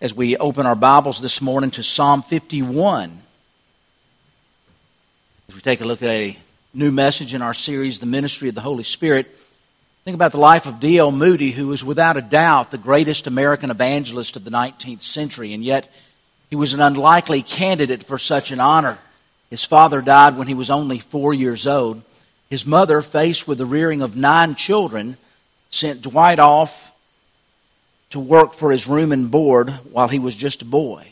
as we open our Bibles this morning to Psalm 51. As we take a look at a new message in our series, The Ministry of the Holy Spirit, think about the life of D.L. Moody, who was without a doubt the greatest American evangelist of the 19th century, and yet he was an unlikely candidate for such an honor. His father died when he was only four years old. His mother, faced with the rearing of nine children, sent Dwight off to work for his room and board while he was just a boy.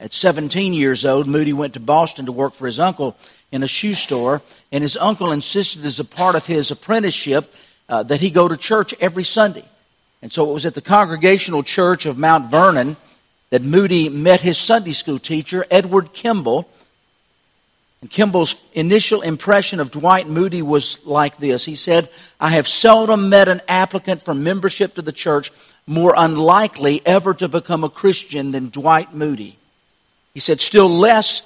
At 17 years old, Moody went to Boston to work for his uncle in a shoe store, and his uncle insisted as a part of his apprenticeship uh, that he go to church every Sunday. And so it was at the Congregational Church of Mount Vernon that Moody met his Sunday school teacher, Edward Kimball. And Kimball's initial impression of Dwight Moody was like this. He said, I have seldom met an applicant for membership to the church more unlikely ever to become a Christian than Dwight Moody. He said, still less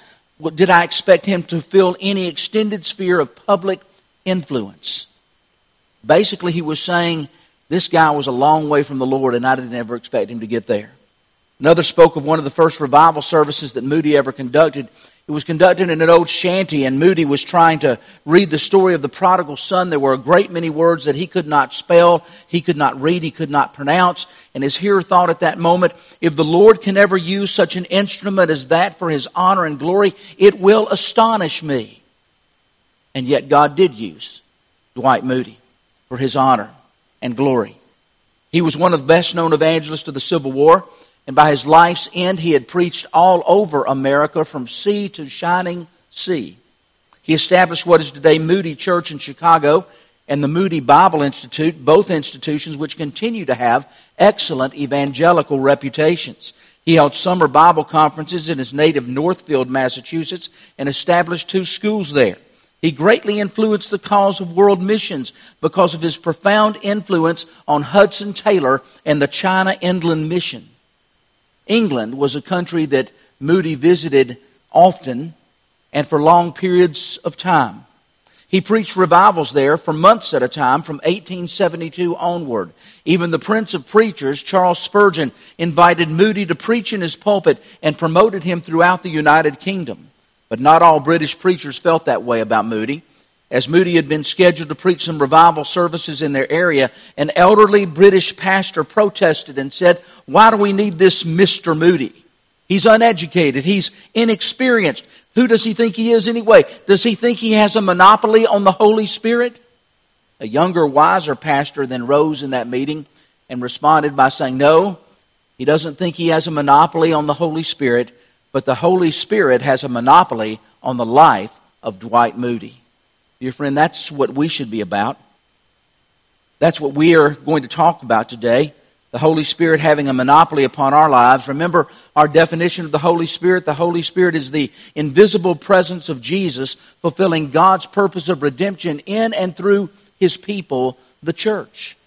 did I expect him to fill any extended sphere of public influence. Basically, he was saying this guy was a long way from the Lord and I didn't ever expect him to get there. Another spoke of one of the first revival services that Moody ever conducted it was conducted in an old shanty, and Moody was trying to read the story of the prodigal son. There were a great many words that he could not spell, he could not read, he could not pronounce. And his hearer thought at that moment, if the Lord can ever use such an instrument as that for his honor and glory, it will astonish me. And yet God did use Dwight Moody for his honor and glory. He was one of the best known evangelists of the Civil War. And by his life's end, he had preached all over America from sea to shining sea. He established what is today Moody Church in Chicago and the Moody Bible Institute, both institutions which continue to have excellent evangelical reputations. He held summer Bible conferences in his native Northfield, Massachusetts, and established two schools there. He greatly influenced the cause of world missions because of his profound influence on Hudson Taylor and the China Inland Mission. England was a country that Moody visited often and for long periods of time. He preached revivals there for months at a time from 1872 onward. Even the Prince of Preachers, Charles Spurgeon, invited Moody to preach in his pulpit and promoted him throughout the United Kingdom. But not all British preachers felt that way about Moody. As Moody had been scheduled to preach some revival services in their area, an elderly British pastor protested and said, Why do we need this Mr. Moody? He's uneducated. He's inexperienced. Who does he think he is anyway? Does he think he has a monopoly on the Holy Spirit? A younger, wiser pastor then rose in that meeting and responded by saying, No, he doesn't think he has a monopoly on the Holy Spirit, but the Holy Spirit has a monopoly on the life of Dwight Moody. Dear friend, that's what we should be about. That's what we are going to talk about today. The Holy Spirit having a monopoly upon our lives. Remember our definition of the Holy Spirit. The Holy Spirit is the invisible presence of Jesus fulfilling God's purpose of redemption in and through His people, the church.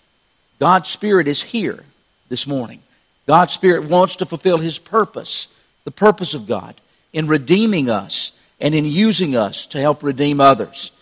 God's Spirit is here this morning. God's Spirit wants to fulfill His purpose, the purpose of God, in redeeming us and in using us to help redeem others.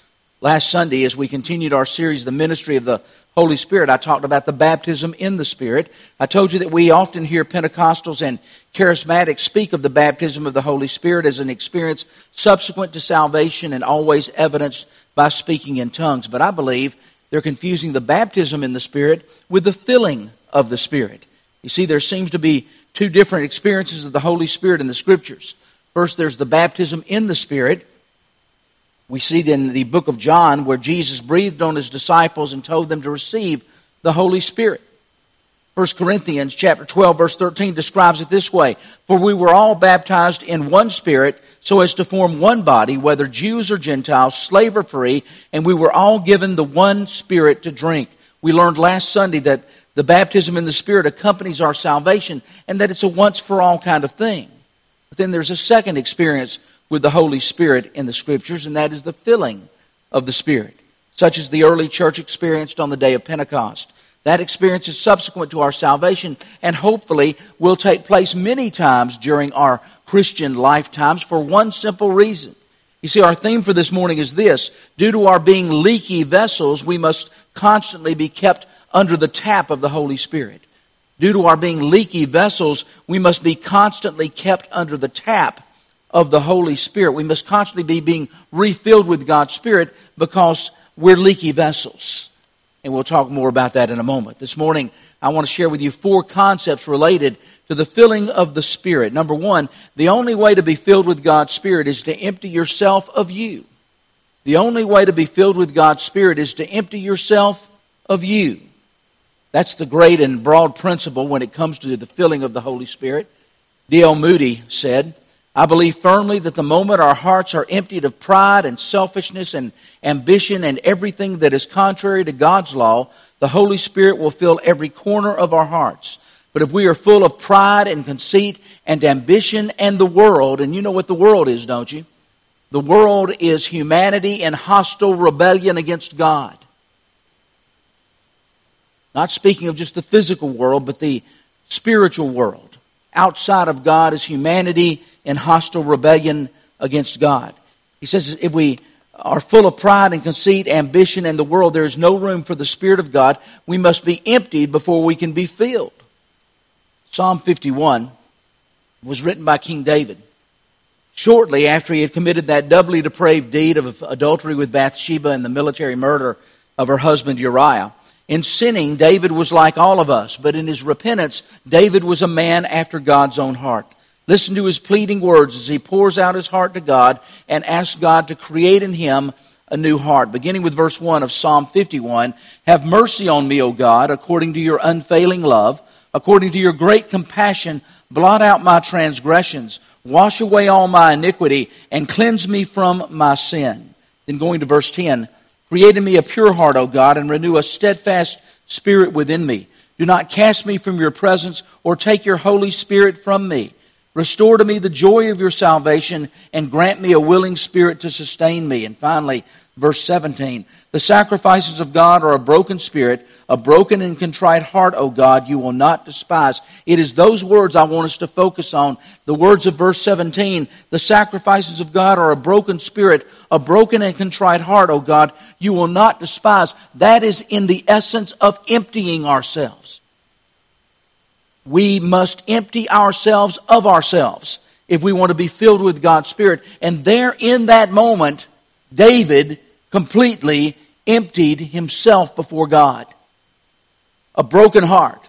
Last Sunday, as we continued our series, The Ministry of the Holy Spirit, I talked about the baptism in the Spirit. I told you that we often hear Pentecostals and charismatics speak of the baptism of the Holy Spirit as an experience subsequent to salvation and always evidenced by speaking in tongues. But I believe they're confusing the baptism in the Spirit with the filling of the Spirit. You see, there seems to be two different experiences of the Holy Spirit in the Scriptures. First, there's the baptism in the Spirit, we see in the book of John where Jesus breathed on his disciples and told them to receive the Holy Spirit. 1 Corinthians chapter 12 verse 13 describes it this way, For we were all baptized in one spirit so as to form one body, whether Jews or Gentiles, slave or free, and we were all given the one spirit to drink. We learned last Sunday that the baptism in the Spirit accompanies our salvation and that it's a once for all kind of thing. But then there's a second experience with the Holy Spirit in the Scriptures, and that is the filling of the Spirit, such as the early church experienced on the day of Pentecost. That experience is subsequent to our salvation and hopefully will take place many times during our Christian lifetimes for one simple reason. You see, our theme for this morning is this. Due to our being leaky vessels, we must constantly be kept under the tap of the Holy Spirit. Due to our being leaky vessels, we must be constantly kept under the tap of the Holy Spirit. We must constantly be being refilled with God's Spirit because we're leaky vessels. And we'll talk more about that in a moment. This morning, I want to share with you four concepts related to the filling of the Spirit. Number one, the only way to be filled with God's Spirit is to empty yourself of you. The only way to be filled with God's Spirit is to empty yourself of you. That's the great and broad principle when it comes to the filling of the Holy Spirit. D.L. Moody said, I believe firmly that the moment our hearts are emptied of pride and selfishness and ambition and everything that is contrary to God's law, the Holy Spirit will fill every corner of our hearts. But if we are full of pride and conceit and ambition and the world, and you know what the world is, don't you? The world is humanity in hostile rebellion against God. Not speaking of just the physical world, but the spiritual world. Outside of God is humanity in hostile rebellion against God. He says if we are full of pride and conceit, ambition, and the world, there is no room for the Spirit of God. We must be emptied before we can be filled. Psalm 51 was written by King David shortly after he had committed that doubly depraved deed of adultery with Bathsheba and the military murder of her husband Uriah. In sinning, David was like all of us, but in his repentance, David was a man after God's own heart. Listen to his pleading words as he pours out his heart to God and asks God to create in him a new heart. Beginning with verse 1 of Psalm 51 Have mercy on me, O God, according to your unfailing love, according to your great compassion, blot out my transgressions, wash away all my iniquity, and cleanse me from my sin. Then going to verse 10 Create in me a pure heart, O God, and renew a steadfast spirit within me. Do not cast me from your presence or take your Holy Spirit from me. Restore to me the joy of your salvation and grant me a willing spirit to sustain me. And finally, verse 17. The sacrifices of God are a broken spirit, a broken and contrite heart, O God, you will not despise. It is those words I want us to focus on. The words of verse 17. The sacrifices of God are a broken spirit, a broken and contrite heart, O God, you will not despise. That is in the essence of emptying ourselves. We must empty ourselves of ourselves if we want to be filled with God's Spirit. And there in that moment, David completely emptied himself before God. A broken heart,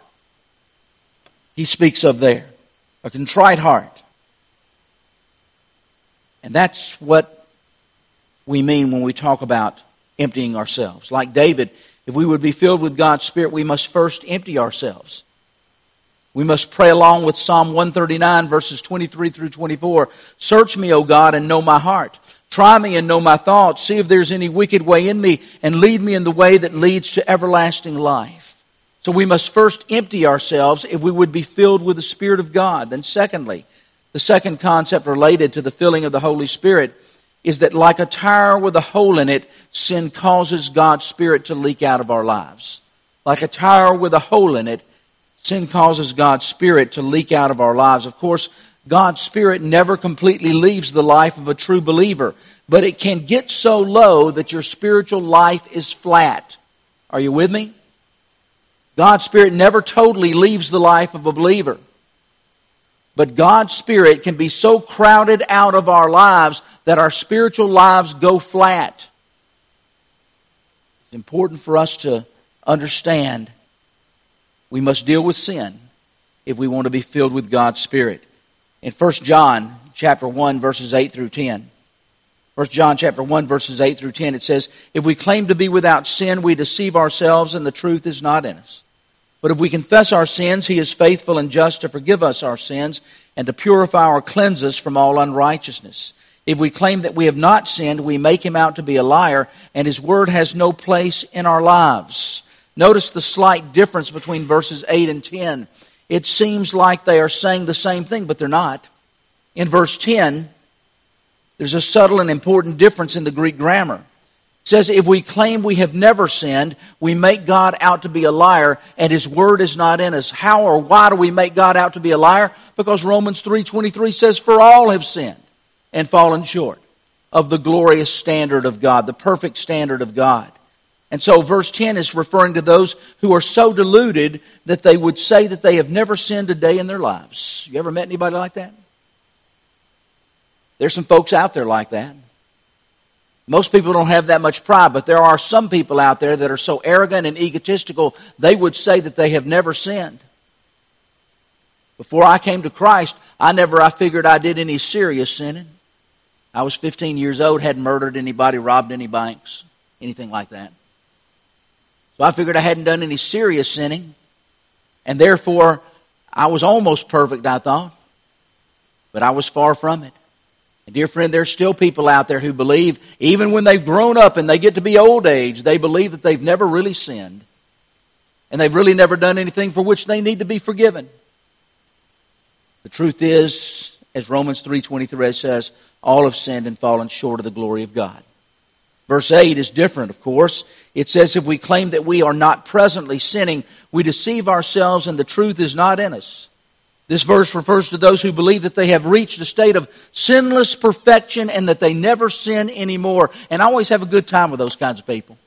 he speaks of there. A contrite heart. And that's what we mean when we talk about emptying ourselves. Like David, if we would be filled with God's Spirit, we must first empty ourselves. We must pray along with Psalm 139 verses 23 through 24. Search me, O God, and know my heart. Try me and know my thoughts. See if there's any wicked way in me and lead me in the way that leads to everlasting life. So we must first empty ourselves if we would be filled with the Spirit of God. Then secondly, the second concept related to the filling of the Holy Spirit is that like a tire with a hole in it, sin causes God's Spirit to leak out of our lives. Like a tire with a hole in it, sin causes God's Spirit to leak out of our lives. Of course, God's Spirit never completely leaves the life of a true believer, but it can get so low that your spiritual life is flat. Are you with me? God's Spirit never totally leaves the life of a believer. But God's Spirit can be so crowded out of our lives that our spiritual lives go flat. It's important for us to understand we must deal with sin if we want to be filled with God's Spirit in 1 John chapter 1 verses 8 through 10. 1 John chapter 1 verses 8 through 10 it says, If we claim to be without sin, we deceive ourselves and the truth is not in us. But if we confess our sins, he is faithful and just to forgive us our sins and to purify or cleanse us from all unrighteousness. If we claim that we have not sinned, we make him out to be a liar, and his word has no place in our lives. Notice the slight difference between verses 8 and 10 it seems like they are saying the same thing, but they're not. In verse 10, there's a subtle and important difference in the Greek grammar. It says, if we claim we have never sinned, we make God out to be a liar and His Word is not in us. How or why do we make God out to be a liar? Because Romans 3.23 says, for all have sinned and fallen short of the glorious standard of God, the perfect standard of God. And so verse 10 is referring to those who are so deluded that they would say that they have never sinned a day in their lives. You ever met anybody like that? There's some folks out there like that. Most people don't have that much pride, but there are some people out there that are so arrogant and egotistical, they would say that they have never sinned. Before I came to Christ, I never I figured I did any serious sinning. I was 15 years old, hadn't murdered anybody, robbed any banks, anything like that. So I figured I hadn't done any serious sinning, and therefore I was almost perfect, I thought. But I was far from it. And dear friend, there's still people out there who believe, even when they've grown up and they get to be old age, they believe that they've never really sinned. And they've really never done anything for which they need to be forgiven. The truth is, as Romans 3.23 says, all have sinned and fallen short of the glory of God. Verse 8 is different, of course. It says, if we claim that we are not presently sinning, we deceive ourselves and the truth is not in us. This verse refers to those who believe that they have reached a state of sinless perfection and that they never sin anymore. And I always have a good time with those kinds of people.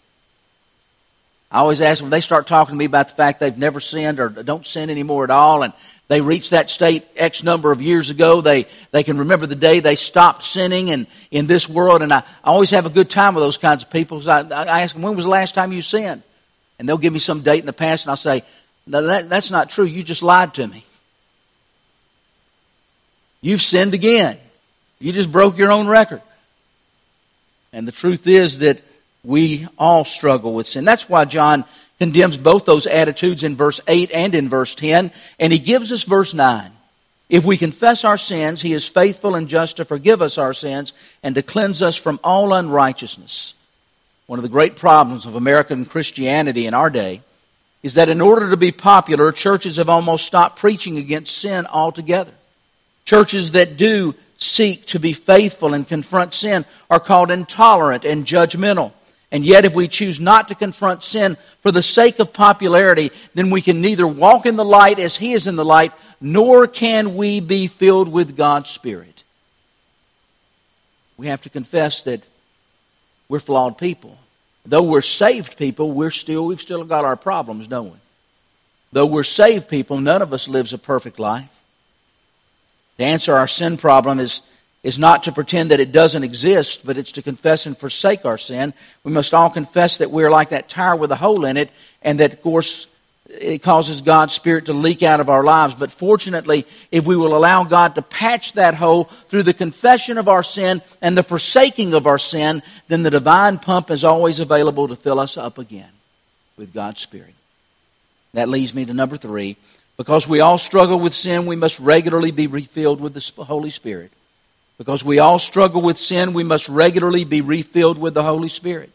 I always ask them, they start talking to me about the fact they've never sinned or don't sin anymore at all, and they reached that state X number of years ago. They, they can remember the day they stopped sinning and in this world. And I, I always have a good time with those kinds of people. I, I ask them, when was the last time you sinned? And they'll give me some date in the past and I'll say, no, that, that's not true. You just lied to me. You've sinned again. You just broke your own record. And the truth is that we all struggle with sin. That's why John condemns both those attitudes in verse 8 and in verse 10. And he gives us verse 9. If we confess our sins, he is faithful and just to forgive us our sins and to cleanse us from all unrighteousness. One of the great problems of American Christianity in our day is that in order to be popular, churches have almost stopped preaching against sin altogether. Churches that do seek to be faithful and confront sin are called intolerant and judgmental. And yet, if we choose not to confront sin for the sake of popularity, then we can neither walk in the light as He is in the light, nor can we be filled with God's Spirit. We have to confess that we're flawed people. Though we're saved people, we're still, we've still got our problems, don't we? Though we're saved people, none of us lives a perfect life. To answer our sin problem is, is not to pretend that it doesn't exist, but it's to confess and forsake our sin. We must all confess that we're like that tire with a hole in it, and that, of course, it causes God's Spirit to leak out of our lives. But fortunately, if we will allow God to patch that hole through the confession of our sin and the forsaking of our sin, then the divine pump is always available to fill us up again with God's Spirit. That leads me to number three. Because we all struggle with sin, we must regularly be refilled with the Holy Spirit. Because we all struggle with sin, we must regularly be refilled with the Holy Spirit.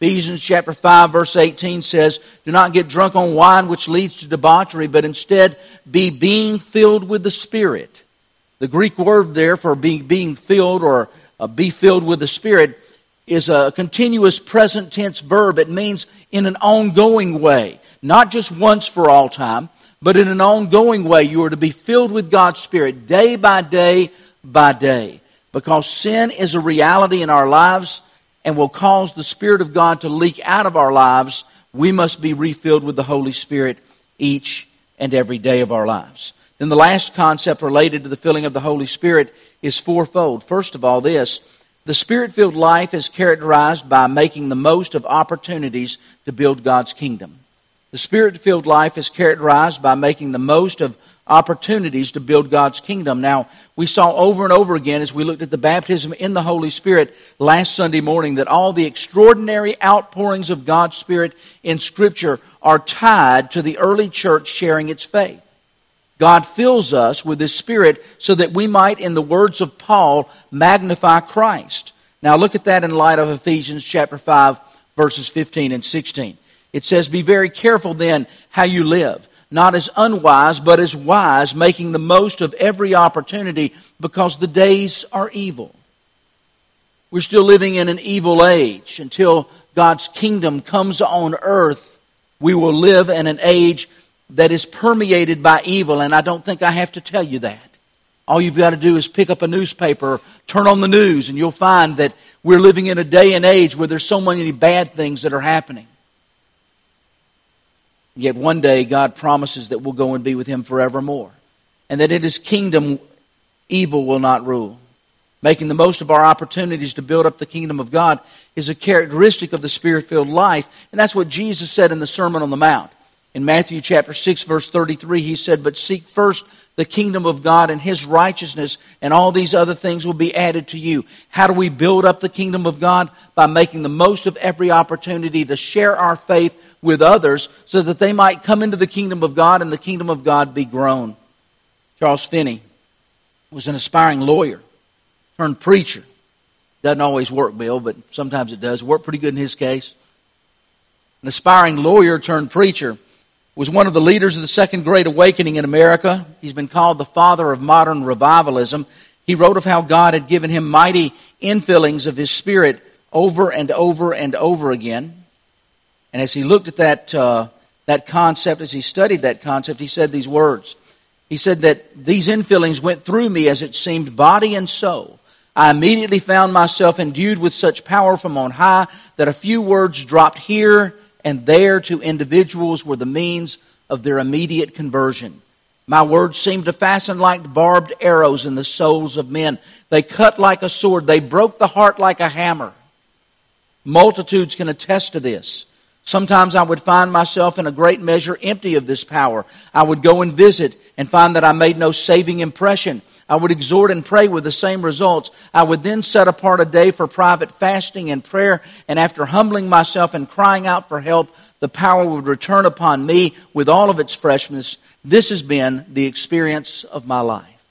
Ephesians chapter 5 verse 18 says, Do not get drunk on wine which leads to debauchery, but instead be being filled with the Spirit. The Greek word there for being, being filled or uh, be filled with the Spirit is a continuous present tense verb. It means in an ongoing way, not just once for all time, but in an ongoing way. You are to be filled with God's Spirit day by day by day. Because sin is a reality in our lives and will cause the Spirit of God to leak out of our lives. We must be refilled with the Holy Spirit each and every day of our lives. Then the last concept related to the filling of the Holy Spirit is fourfold. First of all, this. The Spirit filled life is characterized by making the most of opportunities to build God's kingdom. The Spirit filled life is characterized by making the most of opportunities to build God's kingdom. Now, we saw over and over again as we looked at the baptism in the Holy Spirit last Sunday morning that all the extraordinary outpourings of God's Spirit in Scripture are tied to the early church sharing its faith. God fills us with His Spirit so that we might, in the words of Paul, magnify Christ. Now look at that in light of Ephesians chapter 5 verses 15 and 16. It says, Be very careful then how you live, not as unwise, but as wise, making the most of every opportunity because the days are evil. We're still living in an evil age. Until God's kingdom comes on earth, we will live in an age that is permeated by evil, and I don't think I have to tell you that. All you've got to do is pick up a newspaper, turn on the news, and you'll find that we're living in a day and age where there's so many bad things that are happening. Yet one day God promises that we'll go and be with Him forevermore. And that in His kingdom, evil will not rule. Making the most of our opportunities to build up the kingdom of God is a characteristic of the spirit filled life. And that's what Jesus said in the Sermon on the Mount. In Matthew chapter 6 verse 33, he said, But seek first the kingdom of God and his righteousness, and all these other things will be added to you. How do we build up the kingdom of God? By making the most of every opportunity to share our faith with others so that they might come into the kingdom of God and the kingdom of God be grown. Charles Finney was an aspiring lawyer turned preacher. Doesn't always work, Bill, but sometimes it does. Worked pretty good in his case. An aspiring lawyer turned preacher was one of the leaders of the Second Great Awakening in America. He's been called the father of modern revivalism. He wrote of how God had given him mighty infillings of his spirit over and over and over again. And as he looked at that, uh, that concept, as he studied that concept, he said these words. He said that these infillings went through me as it seemed body and soul. I immediately found myself endued with such power from on high that a few words dropped here and there to individuals were the means of their immediate conversion. My words seemed to fasten like barbed arrows in the souls of men. They cut like a sword. They broke the heart like a hammer. Multitudes can attest to this. Sometimes I would find myself in a great measure empty of this power. I would go and visit and find that I made no saving impression. I would exhort and pray with the same results. I would then set apart a day for private fasting and prayer, and after humbling myself and crying out for help, the power would return upon me with all of its freshness. This has been the experience of my life.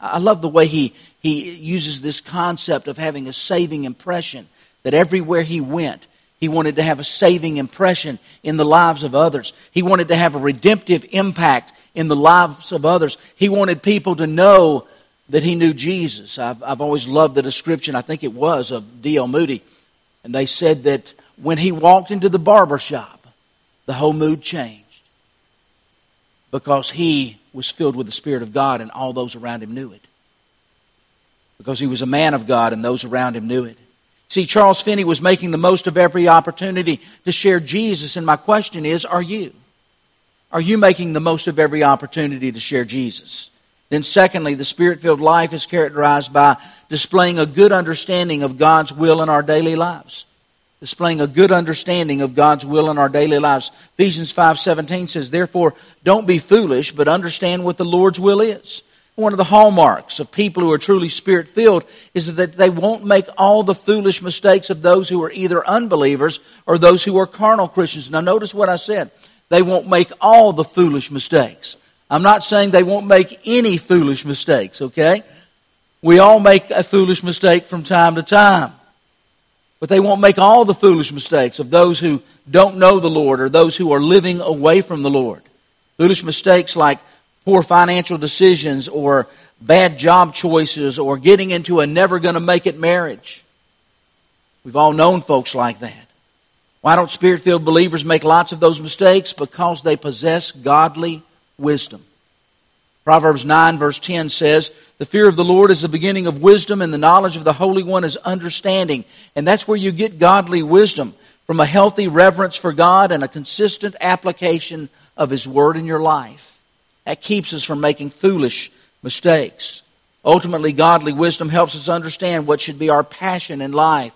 I love the way he, he uses this concept of having a saving impression, that everywhere he went, he wanted to have a saving impression in the lives of others. He wanted to have a redemptive impact in the lives of others. He wanted people to know that he knew Jesus. I've, I've always loved the description, I think it was, of D.L. Moody. And they said that when he walked into the barber shop, the whole mood changed. Because he was filled with the Spirit of God and all those around him knew it. Because he was a man of God and those around him knew it. See, Charles Finney was making the most of every opportunity to share Jesus, and my question is, are you? Are you making the most of every opportunity to share Jesus? Then secondly, the Spirit-filled life is characterized by displaying a good understanding of God's will in our daily lives. Displaying a good understanding of God's will in our daily lives. Ephesians 5:17 says, "Therefore, don't be foolish, but understand what the Lord's will is." One of the hallmarks of people who are truly spirit filled is that they won't make all the foolish mistakes of those who are either unbelievers or those who are carnal Christians. Now, notice what I said. They won't make all the foolish mistakes. I'm not saying they won't make any foolish mistakes, okay? We all make a foolish mistake from time to time. But they won't make all the foolish mistakes of those who don't know the Lord or those who are living away from the Lord. Foolish mistakes like poor financial decisions or bad job choices or getting into a never going to make it marriage. We've all known folks like that. Why don't spirit filled believers make lots of those mistakes? Because they possess godly wisdom. Proverbs 9 verse 10 says, The fear of the Lord is the beginning of wisdom, and the knowledge of the Holy One is understanding. And that's where you get godly wisdom from a healthy reverence for God and a consistent application of His Word in your life. That keeps us from making foolish mistakes. Ultimately, godly wisdom helps us understand what should be our passion in life.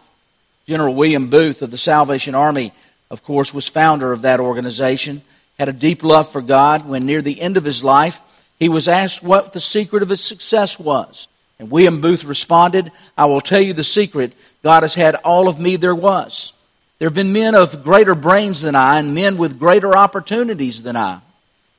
General William Booth of the Salvation Army, of course, was founder of that organization, had a deep love for God. When near the end of his life, he was asked what the secret of his success was. And William Booth responded, I will tell you the secret. God has had all of me there was. There have been men of greater brains than I and men with greater opportunities than I.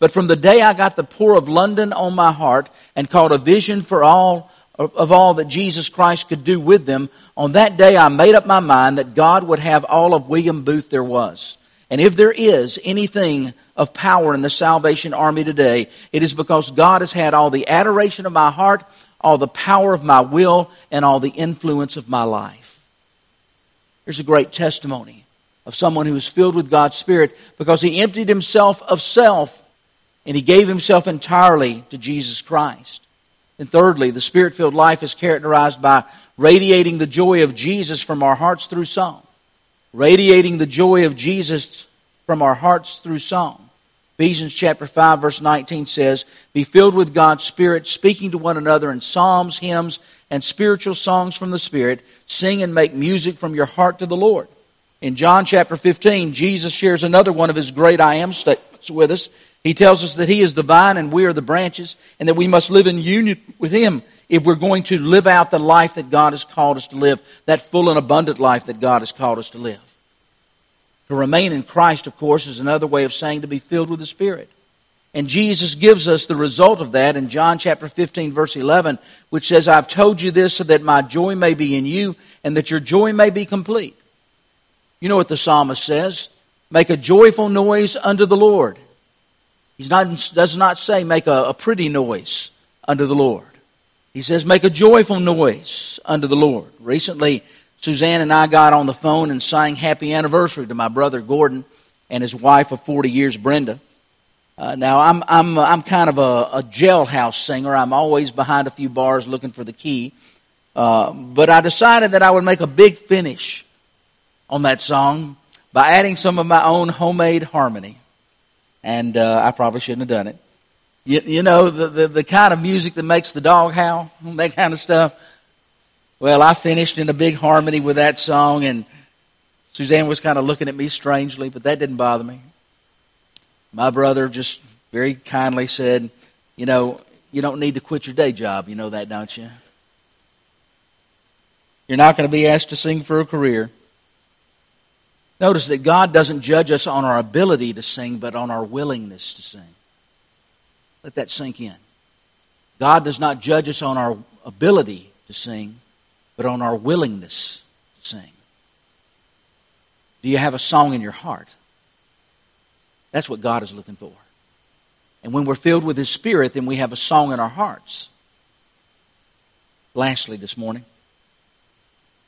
But from the day I got the poor of London on my heart and caught a vision for all of all that Jesus Christ could do with them, on that day I made up my mind that God would have all of William Booth there was. And if there is anything of power in the Salvation Army today, it is because God has had all the adoration of my heart, all the power of my will, and all the influence of my life. Here's a great testimony of someone who was filled with God's Spirit because he emptied himself of self and he gave himself entirely to Jesus Christ. And thirdly, the spirit filled life is characterized by radiating the joy of Jesus from our hearts through song. Radiating the joy of Jesus from our hearts through song. Ephesians chapter 5 verse 19 says, Be filled with God's Spirit, speaking to one another in psalms, hymns, and spiritual songs from the Spirit. Sing and make music from your heart to the Lord. In John chapter 15, Jesus shares another one of his great I am statements with us. He tells us that He is the vine and we are the branches, and that we must live in union with Him if we're going to live out the life that God has called us to live, that full and abundant life that God has called us to live. To remain in Christ, of course, is another way of saying to be filled with the Spirit. And Jesus gives us the result of that in John chapter 15 verse 11, which says, I've told you this so that my joy may be in you and that your joy may be complete. You know what the psalmist says? Make a joyful noise unto the Lord. He does not say make a, a pretty noise unto the Lord. He says make a joyful noise unto the Lord. Recently, Suzanne and I got on the phone and sang happy anniversary to my brother Gordon and his wife of 40 years, Brenda. Uh, now I'm I'm I'm kind of a, a jailhouse singer. I'm always behind a few bars looking for the key. Uh, but I decided that I would make a big finish on that song by adding some of my own homemade harmony. And uh, I probably shouldn't have done it. You, you know the, the the kind of music that makes the dog howl, that kind of stuff. Well, I finished in a big harmony with that song, and Suzanne was kind of looking at me strangely, but that didn't bother me. My brother just very kindly said, You know, you don't need to quit your day job. You know that, don't you? You're not going to be asked to sing for a career. Notice that God doesn't judge us on our ability to sing, but on our willingness to sing. Let that sink in. God does not judge us on our ability to sing, but on our willingness to sing. Do you have a song in your heart? That's what God is looking for. And when we're filled with His Spirit, then we have a song in our hearts. Lastly, this morning,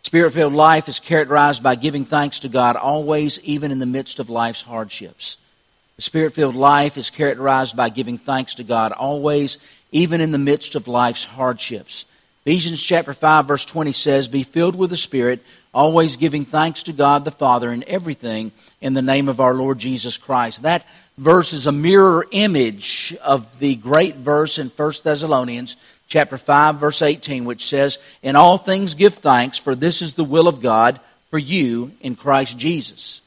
Spirit filled life is characterized by giving thanks to God always, even in the midst of life's hardships. The Spirit filled life is characterized by giving thanks to God always, even in the midst of life's hardships. Ephesians chapter 5 verse 20 says, Be filled with the Spirit, always giving thanks to God the Father in everything in the name of our Lord Jesus Christ. That verse is a mirror image of the great verse in 1 Thessalonians chapter 5 verse 18 which says, In all things give thanks, for this is the will of God for you in Christ Jesus.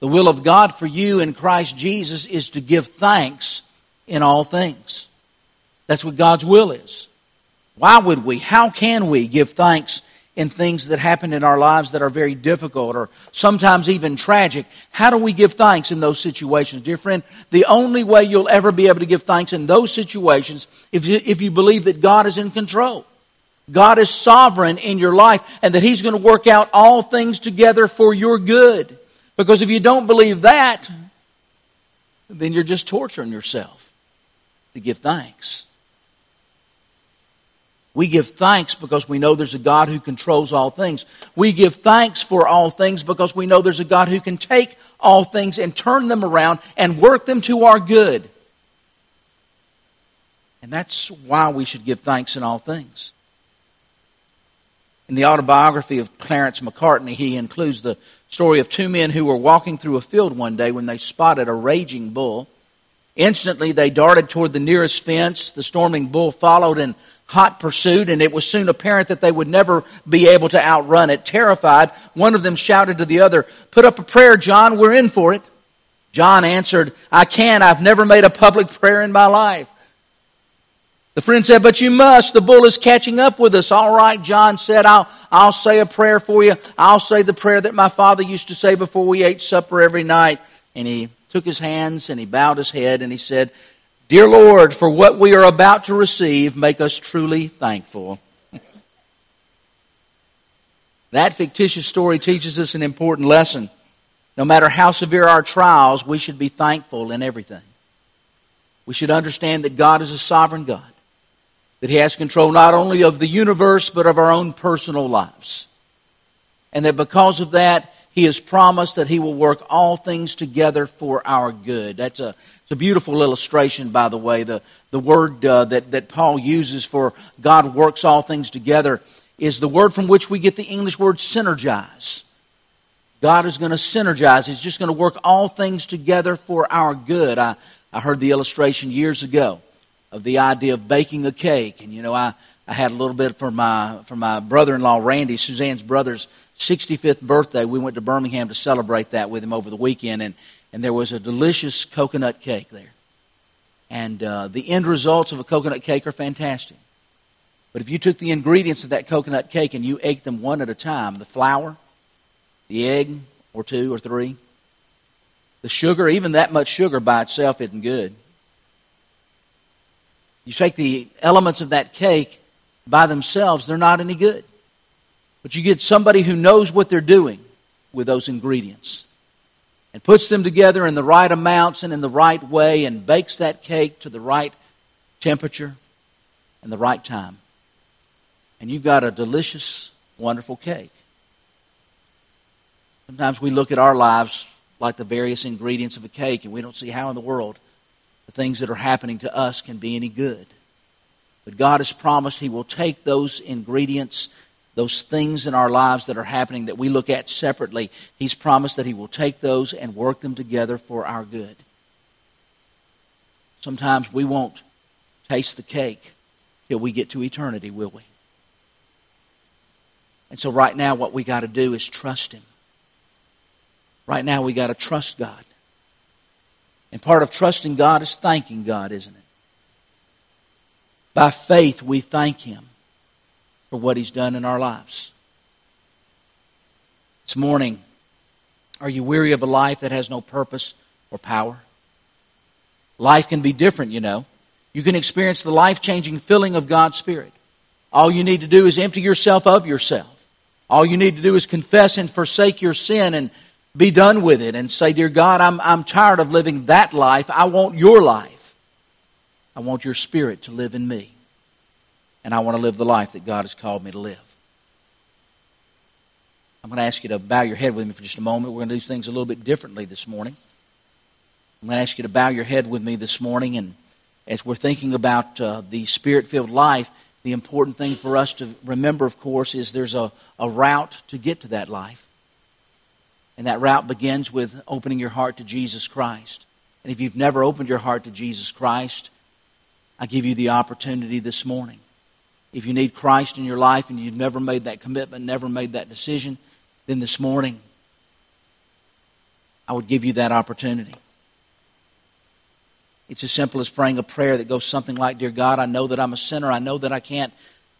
The will of God for you in Christ Jesus is to give thanks in all things. That's what God's will is. Why would we? How can we give thanks in things that happen in our lives that are very difficult or sometimes even tragic? How do we give thanks in those situations? Dear friend, the only way you'll ever be able to give thanks in those situations you, if you believe that God is in control. God is sovereign in your life and that He's going to work out all things together for your good. Because if you don't believe that, then you're just torturing yourself to give thanks. We give thanks because we know there's a God who controls all things. We give thanks for all things because we know there's a God who can take all things and turn them around and work them to our good. And that's why we should give thanks in all things. In the autobiography of Clarence Macartney, he includes the story of two men who were walking through a field one day when they spotted a raging bull. Instantly, they darted toward the nearest fence. The storming bull followed in hot pursuit, and it was soon apparent that they would never be able to outrun it. Terrified, one of them shouted to the other, Put up a prayer, John, we're in for it. John answered, I can't, I've never made a public prayer in my life. The friend said, But you must, the bull is catching up with us. All right, John said, I'll, I'll say a prayer for you. I'll say the prayer that my father used to say before we ate supper every night. And he took his hands and he bowed his head and he said, Dear Lord, for what we are about to receive, make us truly thankful. that fictitious story teaches us an important lesson. No matter how severe our trials, we should be thankful in everything. We should understand that God is a sovereign God, that He has control not only of the universe, but of our own personal lives. And that because of that, He has promised that He will work all things together for our good. That's a it's a beautiful illustration, by the way. The, the word uh, that, that Paul uses for God works all things together is the word from which we get the English word synergize. God is going to synergize. He's just going to work all things together for our good. I, I heard the illustration years ago of the idea of baking a cake. And, you know, I, I had a little bit for my, for my brother-in-law, Randy, Suzanne's brother's 65th birthday. We went to Birmingham to celebrate that with him over the weekend. And, and there was a delicious coconut cake there. And uh, the end results of a coconut cake are fantastic. But if you took the ingredients of that coconut cake and you ate them one at a time, the flour, the egg, or two or three, the sugar, even that much sugar by itself isn't good. You take the elements of that cake by themselves, they're not any good. But you get somebody who knows what they're doing with those ingredients and puts them together in the right amounts and in the right way and bakes that cake to the right temperature and the right time. And you've got a delicious, wonderful cake. Sometimes we look at our lives like the various ingredients of a cake and we don't see how in the world the things that are happening to us can be any good. But God has promised He will take those ingredients, those things in our lives that are happening that we look at separately. He's promised that He will take those and work them together for our good. Sometimes we won't taste the cake till we get to eternity, will we? And so right now what we got to do is trust Him. Right now we got to trust God. And part of trusting God is thanking God, isn't it? By faith, we thank Him for what He's done in our lives. This morning, are you weary of a life that has no purpose or power? Life can be different, you know. You can experience the life changing filling of God's Spirit. All you need to do is empty yourself of yourself. All you need to do is confess and forsake your sin and be done with it and say, Dear God, I'm, I'm tired of living that life. I want your life. I want your spirit to live in me. And I want to live the life that God has called me to live. I'm going to ask you to bow your head with me for just a moment. We're going to do things a little bit differently this morning. I'm going to ask you to bow your head with me this morning. And as we're thinking about uh, the spirit filled life, the important thing for us to remember, of course, is there's a, a route to get to that life. And that route begins with opening your heart to Jesus Christ. And if you've never opened your heart to Jesus Christ, I give you the opportunity this morning. If you need Christ in your life and you've never made that commitment, never made that decision, then this morning I would give you that opportunity. It's as simple as praying a prayer that goes something like, Dear God, I know that I'm a sinner. I know that I can't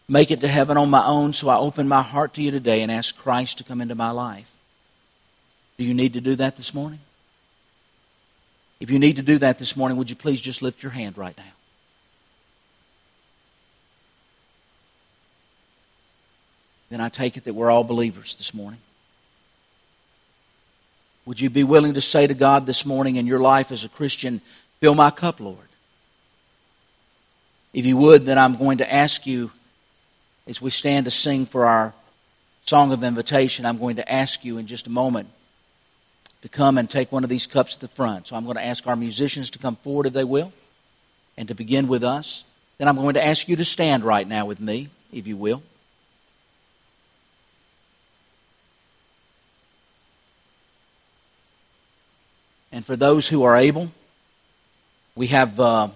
make it to heaven on my own, so I open my heart to you today and ask Christ to come into my life. Do you need to do that this morning? If you need to do that this morning, would you please just lift your hand right now? Then I take it that we're all believers this morning. Would you be willing to say to God this morning in your life as a Christian, fill my cup, Lord? If you would, then I'm going to ask you, as we stand to sing for our song of invitation, I'm going to ask you in just a moment to come and take one of these cups at the front. So I'm going to ask our musicians to come forward if they will, and to begin with us. Then I'm going to ask you to stand right now with me, if you will. And for those who are able, we have uh,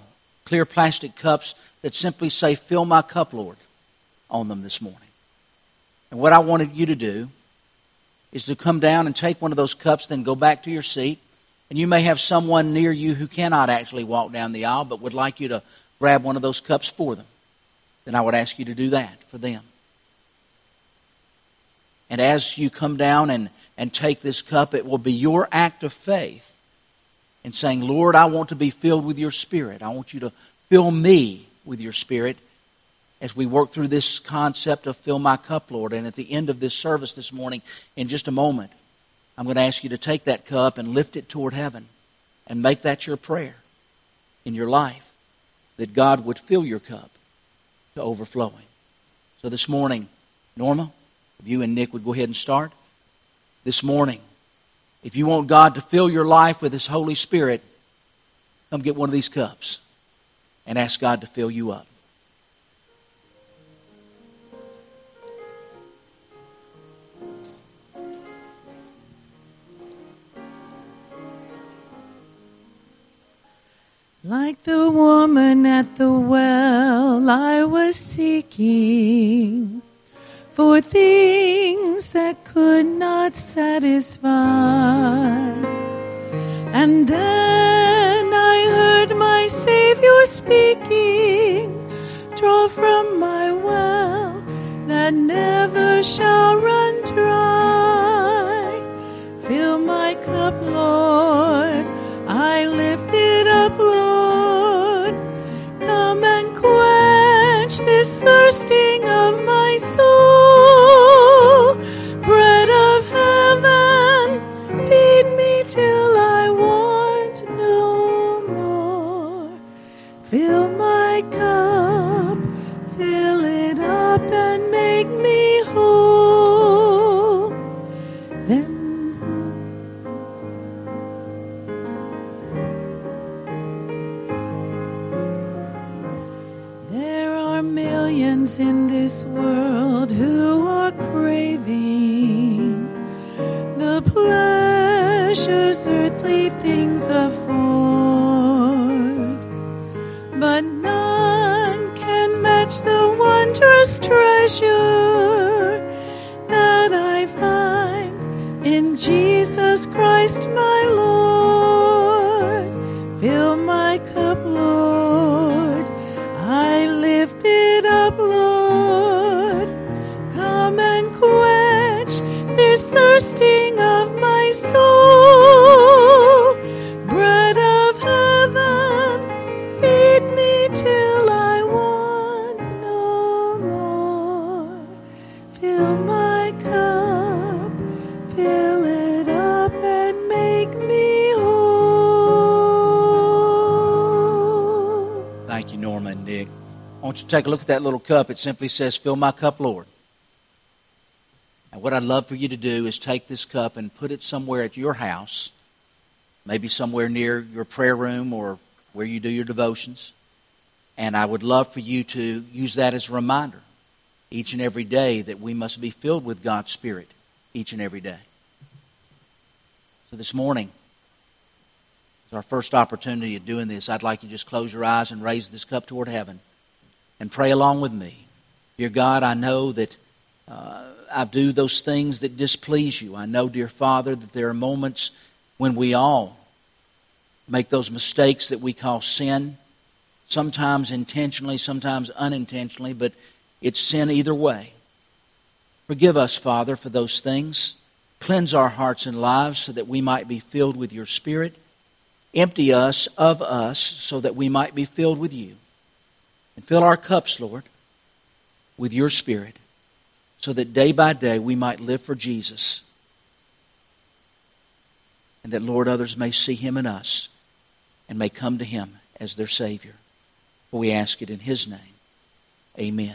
clear plastic cups that simply say, Fill my cup, Lord, on them this morning. And what I wanted you to do is to come down and take one of those cups, then go back to your seat. And you may have someone near you who cannot actually walk down the aisle, but would like you to grab one of those cups for them. Then I would ask you to do that for them. And as you come down and, and take this cup, it will be your act of faith and saying, Lord, I want to be filled with your Spirit. I want you to fill me with your Spirit as we work through this concept of fill my cup, Lord. And at the end of this service this morning, in just a moment, I'm going to ask you to take that cup and lift it toward heaven and make that your prayer in your life that God would fill your cup to overflowing. So this morning, Norma, if you and Nick would go ahead and start. This morning, if you want God to fill your life with His Holy Spirit, come get one of these cups and ask God to fill you up. Like the woman at the well, I was seeking for things that could not satisfy. And then I heard my Savior speaking, draw from my well that never shall run dry. Fill my cup, Lord, treasure that I find in Jesus Christ my take a look at that little cup. It simply says, Fill my cup, Lord. And what I'd love for you to do is take this cup and put it somewhere at your house, maybe somewhere near your prayer room or where you do your devotions. And I would love for you to use that as a reminder each and every day that we must be filled with God's Spirit each and every day. So this morning, as our first opportunity of doing this, I'd like you to just close your eyes and raise this cup toward heaven and pray along with me. Dear God, I know that uh, I do those things that displease you. I know, dear Father, that there are moments when we all make those mistakes that we call sin, sometimes intentionally, sometimes unintentionally, but it's sin either way. Forgive us, Father, for those things. Cleanse our hearts and lives so that we might be filled with your Spirit. Empty us of us so that we might be filled with you. And fill our cups, Lord, with your Spirit so that day by day we might live for Jesus. And that, Lord, others may see him in us and may come to him as their Savior. For we ask it in his name. Amen.